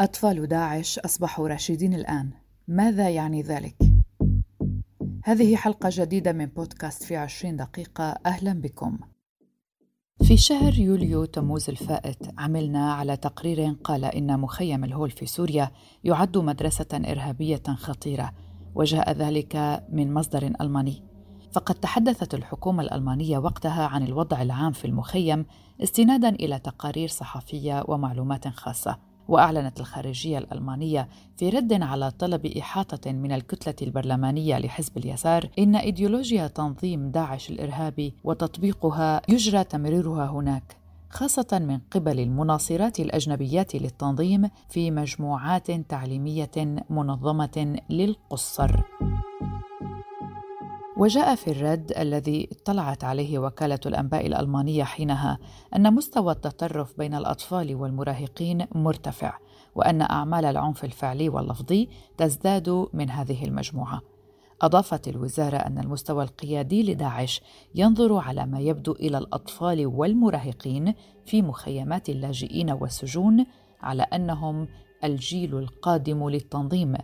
أطفال داعش أصبحوا راشدين الآن. ماذا يعني ذلك؟ هذه حلقة جديدة من بودكاست في عشرين دقيقة. أهلا بكم. في شهر يوليو تموز الفائت عملنا على تقرير قال إن مخيم الهول في سوريا يعد مدرسة إرهابية خطيرة وجاء ذلك من مصدر ألماني. فقد تحدثت الحكومة الألمانية وقتها عن الوضع العام في المخيم استنادا إلى تقارير صحفية ومعلومات خاصة. وأعلنت الخارجية الألمانية في رد على طلب إحاطة من الكتلة البرلمانية لحزب اليسار إن إيديولوجيا تنظيم داعش الإرهابي وتطبيقها يجرى تمريرها هناك خاصة من قبل المناصرات الأجنبيات للتنظيم في مجموعات تعليمية منظمة للقصر. وجاء في الرد الذي اطلعت عليه وكالة الأنباء الألمانية حينها أن مستوى التطرف بين الأطفال والمراهقين مرتفع وأن أعمال العنف الفعلي واللفظي تزداد من هذه المجموعة. أضافت الوزارة أن المستوى القيادي لداعش ينظر على ما يبدو إلى الأطفال والمراهقين في مخيمات اللاجئين والسجون على أنهم الجيل القادم للتنظيم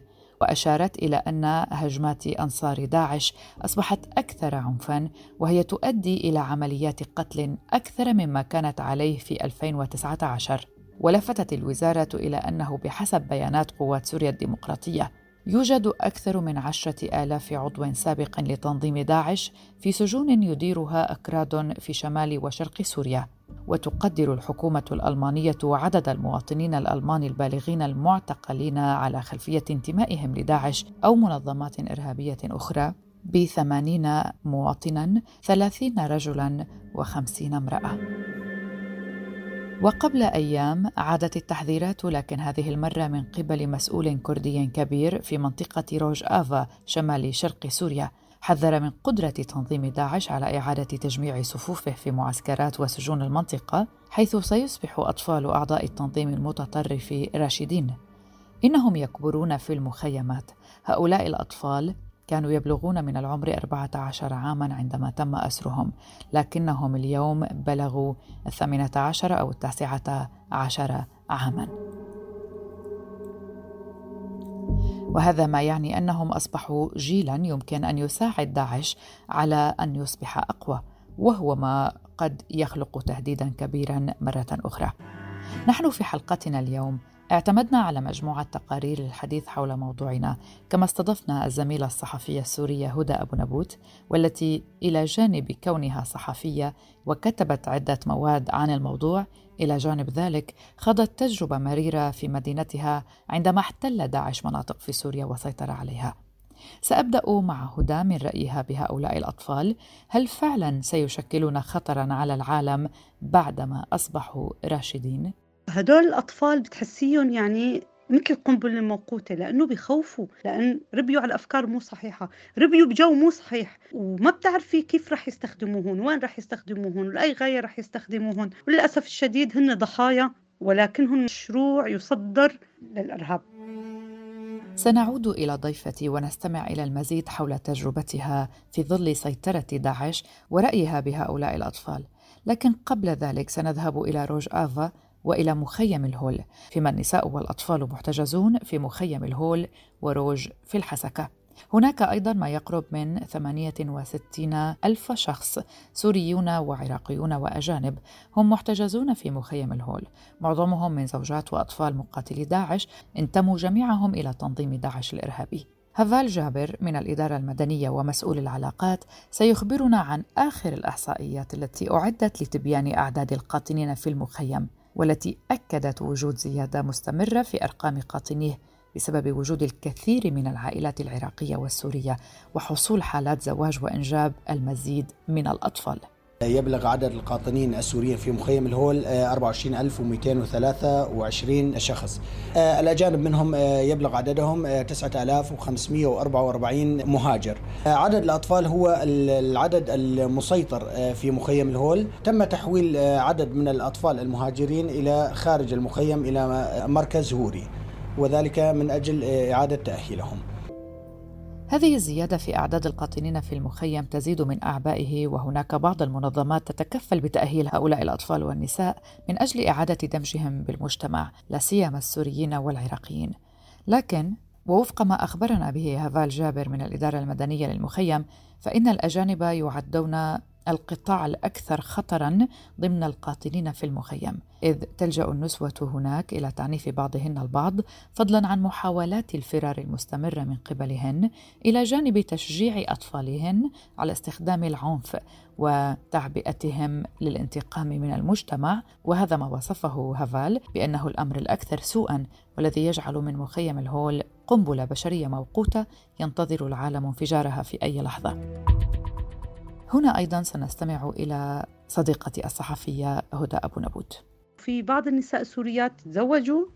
وأشارت إلى أن هجمات أنصار داعش أصبحت أكثر عنفا وهي تؤدي إلى عمليات قتل أكثر مما كانت عليه في 2019 ولفتت الوزارة إلى أنه بحسب بيانات قوات سوريا الديمقراطية يوجد أكثر من عشرة آلاف عضو سابق لتنظيم داعش في سجون يديرها أكراد في شمال وشرق سوريا. وتقدر الحكومة الألمانية عدد المواطنين الألمان البالغين المعتقلين على خلفية انتمائهم لداعش أو منظمات إرهابية أخرى بثمانين مواطنا ثلاثين رجلا وخمسين امرأة. وقبل أيام عادت التحذيرات لكن هذه المرة من قبل مسؤول كردي كبير في منطقة روج آفا شمال شرق سوريا. حذر من قدرة تنظيم داعش على إعادة تجميع صفوفه في معسكرات وسجون المنطقة حيث سيصبح أطفال أعضاء التنظيم المتطرف راشدين. إنهم يكبرون في المخيمات. هؤلاء الأطفال كانوا يبلغون من العمر 14 عاما عندما تم أسرهم لكنهم اليوم بلغوا الثامنة عشر أو التاسعة عشر عاما وهذا ما يعني أنهم أصبحوا جيلا يمكن أن يساعد داعش على أن يصبح أقوى وهو ما قد يخلق تهديدا كبيرا مرة أخرى. نحن في حلقتنا اليوم اعتمدنا على مجموعة تقارير للحديث حول موضوعنا كما استضفنا الزميلة الصحفية السورية هدى أبو نبوت والتي إلى جانب كونها صحفية وكتبت عدة مواد عن الموضوع إلى جانب ذلك خاضت تجربة مريرة في مدينتها عندما احتل داعش مناطق في سوريا وسيطر عليها سأبدأ مع هدى من رأيها بهؤلاء الأطفال هل فعلا سيشكلون خطرا على العالم بعدما أصبحوا راشدين؟ هدول الأطفال بتحسيهم يعني مثل القنبلة الموقوتة لأنه بخوفوا لأن ربيوا على أفكار مو صحيحة ربيوا بجو مو صحيح وما بتعرفي كيف رح يستخدموهن وين رح يستخدموهن لأي غاية رح يستخدموهن وللأسف الشديد هن ضحايا ولكنهم مشروع يصدر للإرهاب. سنعود إلى ضيفتي ونستمع إلى المزيد حول تجربتها في ظل سيطرة داعش ورأيها بهؤلاء الأطفال. لكن قبل ذلك سنذهب إلى روج آفا وإلى مخيم الهول. فيما النساء والأطفال محتجزون في مخيم الهول وروج في الحسكة. هناك أيضا ما يقرب من 68 ألف شخص سوريون وعراقيون وأجانب هم محتجزون في مخيم الهول. معظمهم من زوجات وأطفال مقاتلي داعش انتموا جميعهم إلى تنظيم داعش الإرهابي. هفال جابر من الإدارة المدنية ومسؤول العلاقات سيخبرنا عن آخر الإحصائيات التي أعدت لتبيان أعداد القاطنين في المخيم. والتي أكدت وجود زيادة مستمرة في أرقام قاطنيه بسبب وجود الكثير من العائلات العراقية والسورية وحصول حالات زواج وإنجاب المزيد من الأطفال. يبلغ عدد القاطنين السوريين في مخيم الهول 24223 آه، شخص. آه، الأجانب منهم آه، يبلغ عددهم 9544 مهاجر. عدد الأطفال هو العدد المسيطر في مخيم الهول. تم تحويل عدد من الأطفال المهاجرين إلى خارج المخيم إلى مركز هوري وذلك من أجل إعادة تأهيلهم. هذه الزيادة في أعداد القاطنين في المخيم تزيد من أعبائه وهناك بعض المنظمات تتكفل بتأهيل هؤلاء الأطفال والنساء من أجل إعادة دمجهم بالمجتمع لا سيما السوريين والعراقيين. لكن ووفق ما أخبرنا به هافال جابر من الإدارة المدنية للمخيم فإن الأجانب يعدون القطاع الأكثر خطرا ضمن القاتلين في المخيم إذ تلجأ النسوة هناك إلى تعنيف بعضهن البعض فضلا عن محاولات الفرار المستمرة من قبلهن إلى جانب تشجيع أطفالهن على استخدام العنف وتعبئتهم للانتقام من المجتمع. وهذا ما وصفه هافال بأنه الأمر الأكثر سوءا والذي يجعل من مخيم الهول قنبلة بشرية موقوتة ينتظر العالم انفجارها في أي لحظة. هنا أيضا سنستمع إلى صديقتي الصحفية هدى أبو نبوت. في بعض النساء السوريات تزوجوا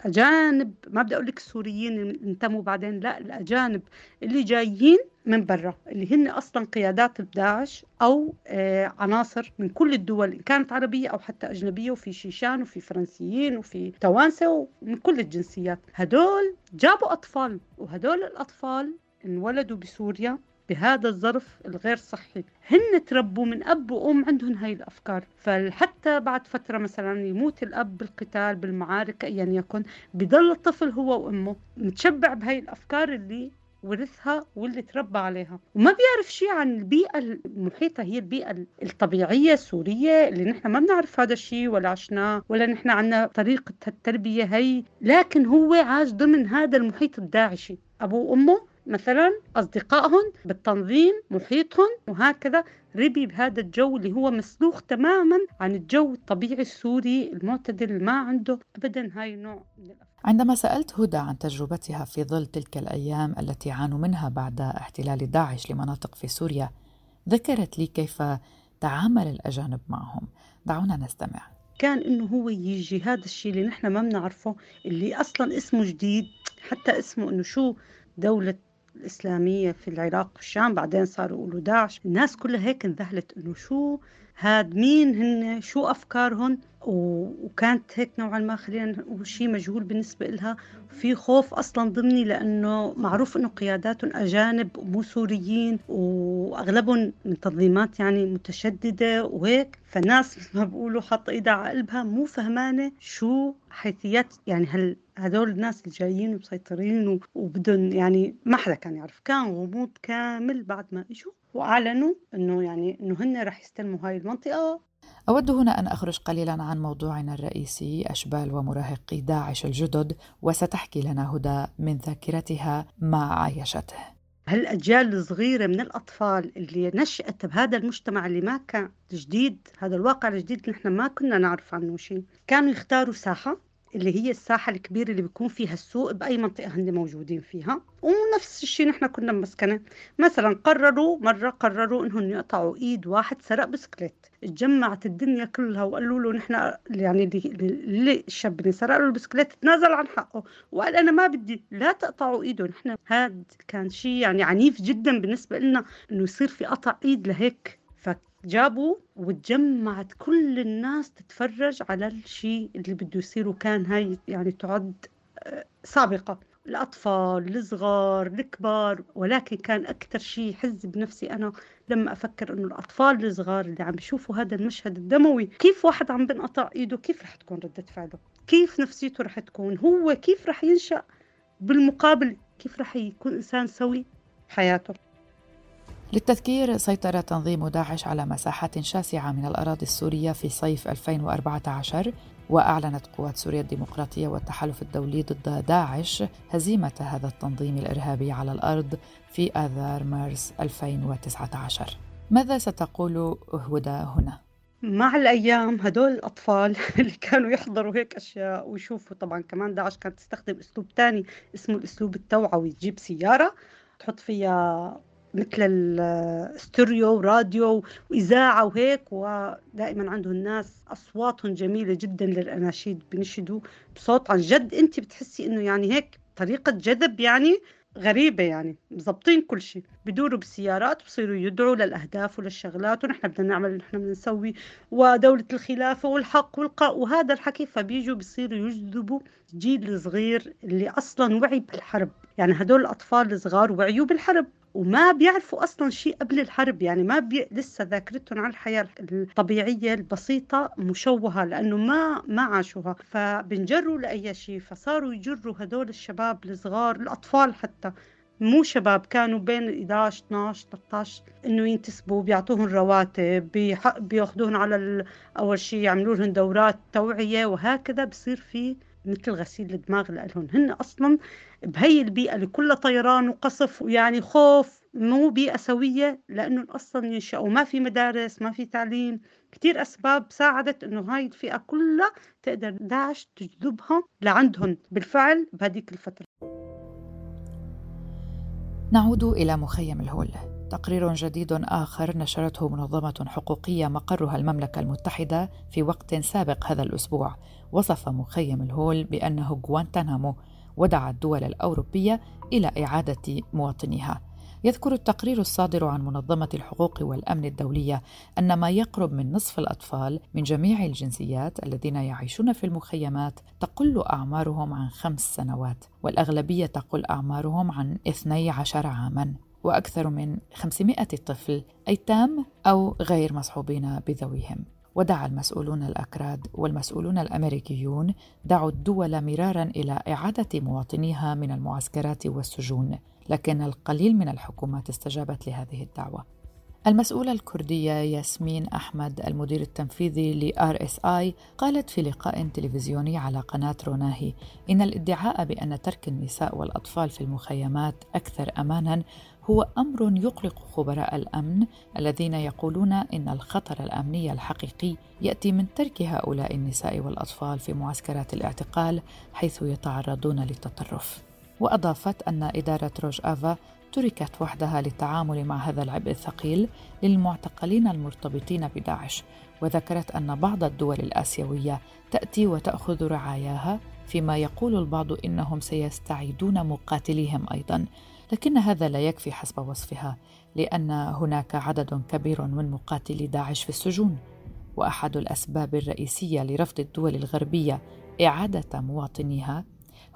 أجانب ما بدي أقول لك السوريين انتموا بعدين لا الأجانب اللي جايين من برا اللي هن أصلا قيادات داعش أو آه عناصر من كل الدول إن كانت عربية أو حتى أجنبية وفي شيشان وفي فرنسيين وفي توانسة ومن كل الجنسيات. هدول جابوا أطفال وهدول الأطفال انولدوا بسوريا بهذا الظرف الغير صحي. هن تربوا من أب وأم عندهم هاي الأفكار. فحتى بعد فترة مثلا يموت الأب بالقتال بالمعارك أيا يكن بضل الطفل هو وأمه. متشبع بهاي الأفكار اللي ورثها واللي تربى عليها. وما بيعرف شيء عن البيئة المحيطة. هي البيئة الطبيعية السورية اللي نحن ما بنعرف هذا الشيء ولا عشناه ولا نحن عنا طريقة التربية هي لكن هو عاش ضمن هذا المحيط الداعشي. أبوه وأمه مثلا أصدقائهم بالتنظيم محيطهم وهكذا. ربي بهذا الجو اللي هو مسلوخ تماما عن الجو الطبيعي السوري المعتدل ما عنده أبدا هاي النوع من الأفكار. عندما سألت هدى عن تجربتها في ظل تلك الأيام التي عانوا منها بعد احتلال داعش لمناطق في سوريا ذكرت لي كيف تعامل الأجانب معهم. دعونا نستمع. كان إنه هو يجي. هذا الشيء اللي نحن ما بنعرفه اللي أصلا اسمه جديد حتى اسمه إنه شو دولة الإسلامية في العراق والشام بعدين صاروا يقولوا داعش. الناس كلها هيك انذهلت إنه شو هاد مين هن شو أفكارهم وكانت هيك نوعا ما خلينا نقول شيء مجهول بالنسبة لها في خوف أصلا ضمني لأنه معروف أنه قياداتهم أجانب ومو سوريين وأغلبهم من تنظيمات يعني متشددة وهيك. فالناس مثل ما بقولوا حاطة إيدها على قلبها مو فهمانة شو حيثيات يعني هل هدول الناس اللي جايين ومسيطرين وبدهم يعني ما حدا كان يعرف كان غموض كامل بعد ما إجوا. وأعلنوا إنه يعني إنه هن رح يستلموا هاي المنطقة. أود هنا أن أخرج قليلا عن موضوعنا الرئيسي أشبال ومراهقي داعش الجدد وستحكي لنا هدى من ذاكرتها ما عايشته. هالأجيال الصغيرة من الأطفال اللي نشأت بهذا المجتمع اللي ما كان جديد هذا الواقع الجديد اللي نحن ما كنا نعرف عنه شيء كانوا يختاروا ساحة؟ اللي هي الساحة الكبيرة اللي بيكون فيها السوق بأي منطقة هن موجودين فيها. ونفس الشيء نحن كنا مسكنة. مثلا قرروا مرة قرروا إنهم يقطعوا إيد واحد سرق بسكليت. اتجمعت الدنيا كلها وقالوا له نحن يعني اللي الشاب اللي سرق له البسكليت تنازل عن حقه. وقال أنا ما بدي لا تقطعوا إيده. نحن هذا كان شيء يعني عنيف جدا بالنسبة لنا إنه يصير في قطع إيد لهيك. جابوا وتجمعت كل الناس تتفرج على الشيء اللي بده يصير وكان هاي يعني تعد آه، سابقة. الأطفال الصغار الكبار. ولكن كان أكثر شيء يحز بنفسي أنا لما أفكر إنه الأطفال الصغار اللي عم بيشوفوا هذا المشهد الدموي كيف واحد عم بنقطع إيده؟ كيف رح تكون ردة فعله؟ كيف نفسيته رح تكون؟ هو كيف رح ينشأ بالمقابل؟ كيف رح يكون إنسان سوي حياته؟ للتذكير سيطر تنظيم داعش على مساحات شاسعة من الأراضي السورية في صيف 2014 وأعلنت قوات سوريا الديمقراطية والتحالف الدولي ضد داعش هزيمة هذا التنظيم الإرهابي على الأرض في آذار مارس 2019 ماذا ستقول هدى هنا؟ مع الأيام هدول الأطفال اللي كانوا يحضروا هيك أشياء ويشوفوا طبعا كمان داعش كانت تستخدم أسلوب تاني اسمه الأسلوب التوعوي تجيب سيارة تحط فيها مثل الاستوريو وراديو وإذاعة وهيك ودائما عندهم الناس أصواتهم جميلة جدا للأناشيد بنشدوا بصوت عن جد. أنت بتحسي إنه يعني هيك طريقة جذب يعني غريبة يعني مزبطين كل شيء بدوروا بالسيارات بصيروا يدعوا للأهداف وللشغلات ونحن بدنا نعمل نحن بدنا نسوي ودولة الخلافة والحق والقاء. وهذا الحكي فبيجوا بصيروا يجذبوا جيل صغير اللي أصلا وعي بالحرب. يعني هدول الأطفال الصغار وعيوا بالحرب. وما بيعرفوا أصلا شيء قبل الحرب يعني ما بي... لسه ذاكرتهم عن الحياة الطبيعية البسيطة مشوهة لأنه ما ما عاشوها فبنجروا لأي شيء فصاروا يجروا هدول الشباب الصغار الأطفال حتى مو شباب كانوا بين 11 12 13 إنه ينتسبوا بيعطوهم رواتب بيأخذوهم على. أول شيء يعملوا لهم دورات توعية وهكذا بصير في مثل غسيل الدماغ لهم هن أصلا بهي البيئة اللي كلها طيران وقصف ويعني خوف مو بيئة سوية لأنه أصلا ينشأوا. ما في مدارس ما في تعليم. كتير أسباب ساعدت أنه هاي الفئة كلها تقدر داعش تجذبها لعندهم. بالفعل بهذيك الفترة. نعود إلى مخيم الهول. تقرير جديد آخر نشرته منظمة حقوقية مقرها المملكة المتحدة في وقت سابق هذا الأسبوع. وصف مخيم الهول بأنه غوانتنامو ودعا الدول الأوروبية إلى إعادة مواطنيها. يذكر التقرير الصادر عن منظمة الحقوق والأمن الدولية أن ما يقرب من نصف الأطفال من جميع الجنسيات الذين يعيشون في المخيمات تقل أعمارهم عن خمس سنوات والأغلبية تقل أعمارهم عن 12 عاماً. وأكثر من 500 طفل أيتام أو غير مصحوبين بذويهم. ودعا المسؤولون الأكراد والمسؤولون الأمريكيون دعوا الدول مرارا إلى إعادة مواطنيها من المعسكرات والسجون لكن القليل من الحكومات استجابت لهذه الدعوة. المسؤولة الكردية ياسمين أحمد المدير التنفيذي ل RSI قالت في لقاء تلفزيوني على قناة روناهي إن الادعاء بأن ترك النساء والأطفال في المخيمات أكثر أمانا هو أمر يقلق خبراء الأمن الذين يقولون إن الخطر الأمني الحقيقي يأتي من ترك هؤلاء النساء والأطفال في معسكرات الاعتقال حيث يتعرضون للتطرف. وأضافت أن إدارة روج آفا تركت وحدها للتعامل مع هذا العبء الثقيل للمعتقلين المرتبطين بداعش وذكرت أن بعض الدول الآسيوية تأتي وتأخذ رعاياها فيما يقول البعض إنهم سيستعيدون مقاتليهم أيضا. لكن هذا لا يكفي حسب وصفها لأن هناك عدد كبير من مقاتلي داعش في السجون وأحد الأسباب الرئيسية لرفض الدول الغربية إعادة مواطنيها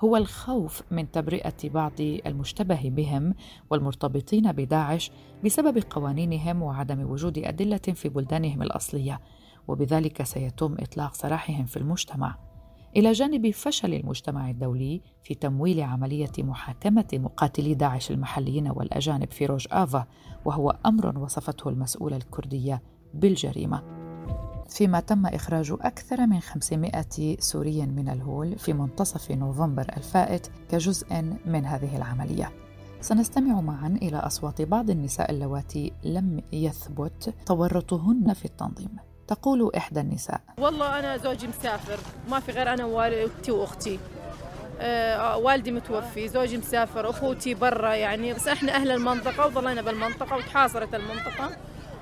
هو الخوف من تبرئة بعض المشتبه بهم والمرتبطين بداعش بسبب قوانينهم وعدم وجود أدلة في بلدانهم الأصلية وبذلك سيتم إطلاق سراحهم في المجتمع. إلى جانب فشل المجتمع الدولي في تمويل عملية محاكمة مقاتلي داعش المحليين والأجانب في روج آفا وهو أمر وصفته المسؤوله الكردية بالجريمة فيما تم إخراج أكثر من 500 سوري من الهول في منتصف نوفمبر الفائت كجزء من هذه العملية. سنستمع معا إلى أصوات بعض النساء اللواتي لم يثبت تورطهن في التنظيم. تقول إحدى النساء. والله أنا زوجي مسافر ما في غير أنا ووالدتي وأختي آه والدي متوفي زوجي مسافر أخوتي برا يعني. بس إحنا أهل المنطقة وظلينا بالمنطقة وتحاصرت المنطقة.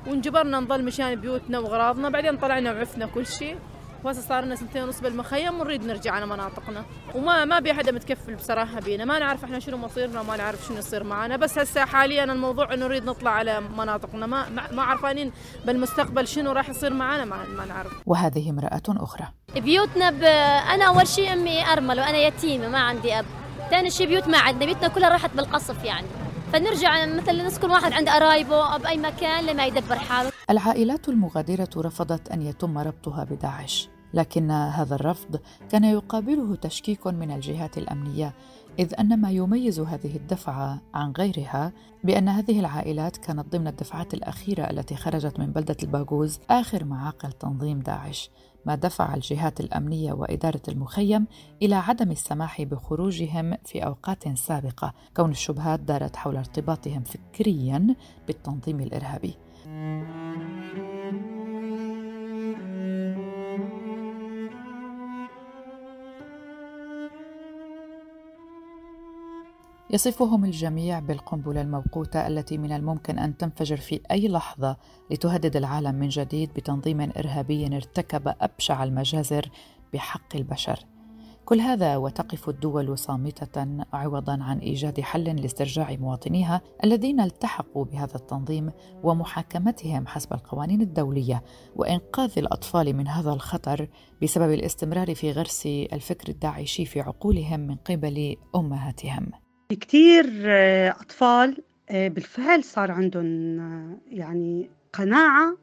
وانجبرنا نظل مشان بيوتنا وأغراضنا بعدين طلعنا وعفنا كل شيء. وهسه صار لنا سنتين ونص بالمخيم ونريد نرجع على مناطقنا. وما ما بي حدا متكفل بصراحة بينا. ما نعرف إحنا شنو مصيرنا وما نعرف شنو يصير معنا. بس هسه حاليا الموضوع إنه نريد نطلع على مناطقنا. ما ما عرفانين بالمستقبل شنو راح يصير معنا ما, ما نعرف. وهذه امرأة أخرى. بيوتنا ب... أنا أول شيء أمي أرمل وأنا يتيمه ما عندي أب. ثاني شيء بيوت ما عندنا بيوتنا كلها راحت بالقصف يعني. فنرجع مثلا نسكن واحد عند قرايبه أو بأي مكان لما يدبر حاله. العائلات المغادرة رفضت أن يتم ربطها بداعش. لكن هذا الرفض كان يقابله تشكيك من الجهات الأمنية إذ أن ما يميز هذه الدفعة عن غيرها بأن هذه العائلات كانت ضمن الدفعات الأخيرة التي خرجت من بلدة الباغوز آخر معاقل تنظيم داعش ما دفع الجهات الأمنية وإدارة المخيم إلى عدم السماح بخروجهم في أوقات سابقة كون الشبهات دارت حول ارتباطهم فكريا بالتنظيم الإرهابي. يصفهم الجميع بالقنبلة الموقوتة التي من الممكن أن تنفجر في أي لحظة لتهدد العالم من جديد بتنظيم إرهابي ارتكب أبشع المجازر بحق البشر. كل هذا وتقف الدول صامتة عوضا عن إيجاد حل لاسترجاع مواطنيها الذين التحقوا بهذا التنظيم ومحاكمتهم حسب القوانين الدولية وإنقاذ الأطفال من هذا الخطر بسبب الاستمرار في غرس الفكر الداعشي في عقولهم من قبل أمهاتهم. كثير آه، أطفال آه، بالفعل صار عندهم آه، يعني قناعة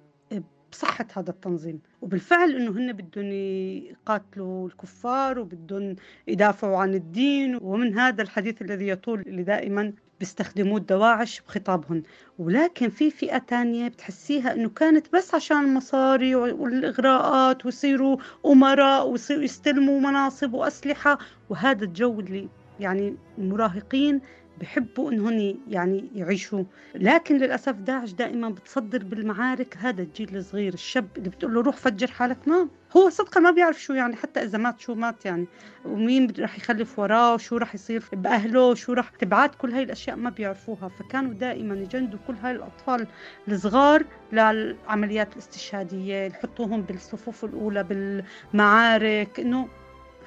بصحة هذا التنظيم. وبالفعل إنه هن بدهم يقاتلوا الكفار وبدهم يدافعوا عن الدين. ومن هذا الحديث الذي يطول اللي دائما بيستخدموه الدواعش بخطابهم. ولكن في فئة تانية بتحسيها إنه كانت بس عشان المصاري والإغراءات ويصيروا أمراء ويصيروا يستلموا مناصب وأسلحة. وهذا الجو اللي يعني المراهقين بحبوا إنهم يعني يعيشوا. لكن للأسف داعش دائما بتصدر بالمعارك هذا الجيل الصغير الشاب اللي بتقول له روح فجر حالك. ما هو صدقا ما بيعرف شو يعني حتى إذا مات شو مات يعني. ومين رح يخلف وراه؟ وشو رح يصير بأهله؟ شو رح تبعات كل هاي الأشياء ما بيعرفوها. فكانوا دائما يجندوا كل هاي الأطفال الصغار للعمليات الاستشهادية يحطوهم بالصفوف الأولى بالمعارك إنه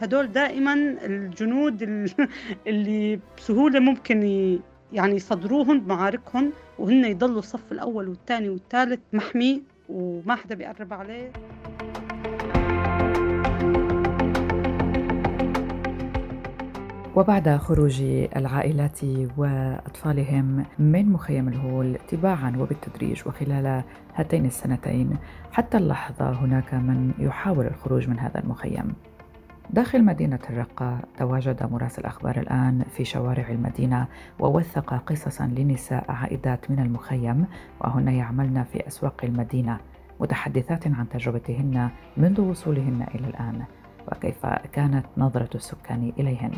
هدول دائما الجنود اللي بسهولة ممكن يعني يصدروهم بمعاركهم وهن يضلوا الصف الأول والثاني والثالث محمي وما حدا بيقرب عليه. وبعد خروج العائلات وأطفالهم من مخيم الهول تباعا وبالتدريج وخلال هاتين السنتين حتى اللحظة هناك من يحاول الخروج من هذا المخيم. داخل مدينة الرقة تواجد مراسل أخبار الآن في شوارع المدينة ووثق قصصا لنساء عائدات من المخيم وهن يعملن في أسواق المدينة متحدثات عن تجربتهن منذ وصولهن إلى الآن وكيف كانت نظرة السكان إليهن.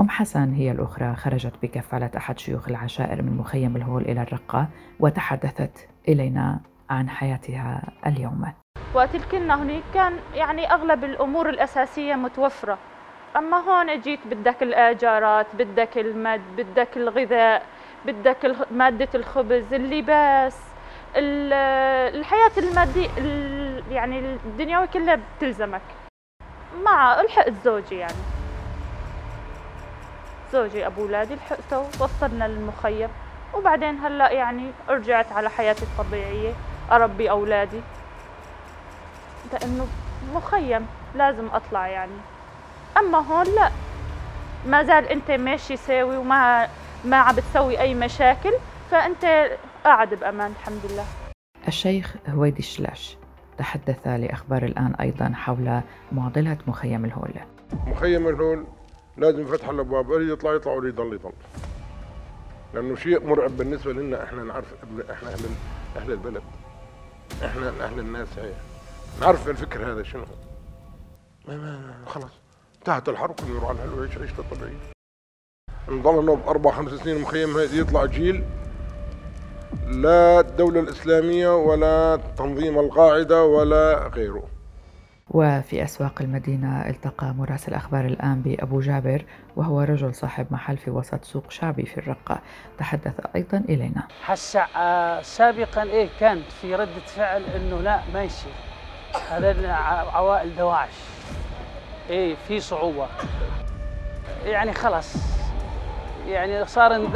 أم حسن هي الأخرى خرجت بكفالة أحد شيوخ العشائر من مخيم الهول إلى الرقة وتحدثت إلينا عن حياتها اليوم. وقت كنا هناك كان يعني أغلب الأمور الأساسية متوفرة. أما هون جيت بدك الآجارات بدك المد بدك الغذاء بدك مادة الخبز اللباس الحياة المادية يعني الدنيوي كلها بتلزمك. مع لحقت زوجي يعني. زوجي أبو أولادي لحقته وصلنا للمخيم وبعدين هلأ يعني رجعت على حياتي الطبيعية أربي أولادي. لأنه مخيم لازم أطلع يعني. أما هون لا. ما زال أنت ماشي ساوي وما ما عم بتسوي أي مشاكل فأنت قاعد بأمان الحمد لله. الشيخ هويدي الشلاش تحدث لأخبار الآن أيضا حول معضلة مخيم الهول. مخيم الهول لازم فتح الأبواب اللي يطلع يطلع واللي يضل يضل. لأنه شيء مرعب بالنسبة لنا إحنا نعرف إحنا أهل أهل البلد إحنا أهل الناس هي. نعرف الفكر هذا شنو. ما ما خلاص. انتهت الحرب كله يروح على الحلو ويعيش عيشته الطبيعية نضل بأربع خمس سنين مخيم هذه يطلع جيل. لا الدولة الإسلامية ولا تنظيم القاعدة ولا غيره. وفي أسواق المدينة التقى مراسل أخبار الآن بأبو جابر وهو رجل صاحب محل في وسط سوق شعبي في الرقة. تحدث أيضا إلينا. هسا آه، سابقا إيه كانت في ردة فعل إنه لا ما يصير. هذا عوائل دواعش. إيه في صعوبة. يعني خلاص. يعني صار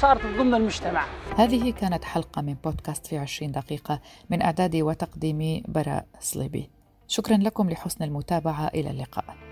صارت ضمن المجتمع هذه كانت حلقة من بودكاست في عشرين دقيقة من إعدادي وتقديمي براء صليبي شكرا لكم لحسن المتابعة. إلى اللقاء.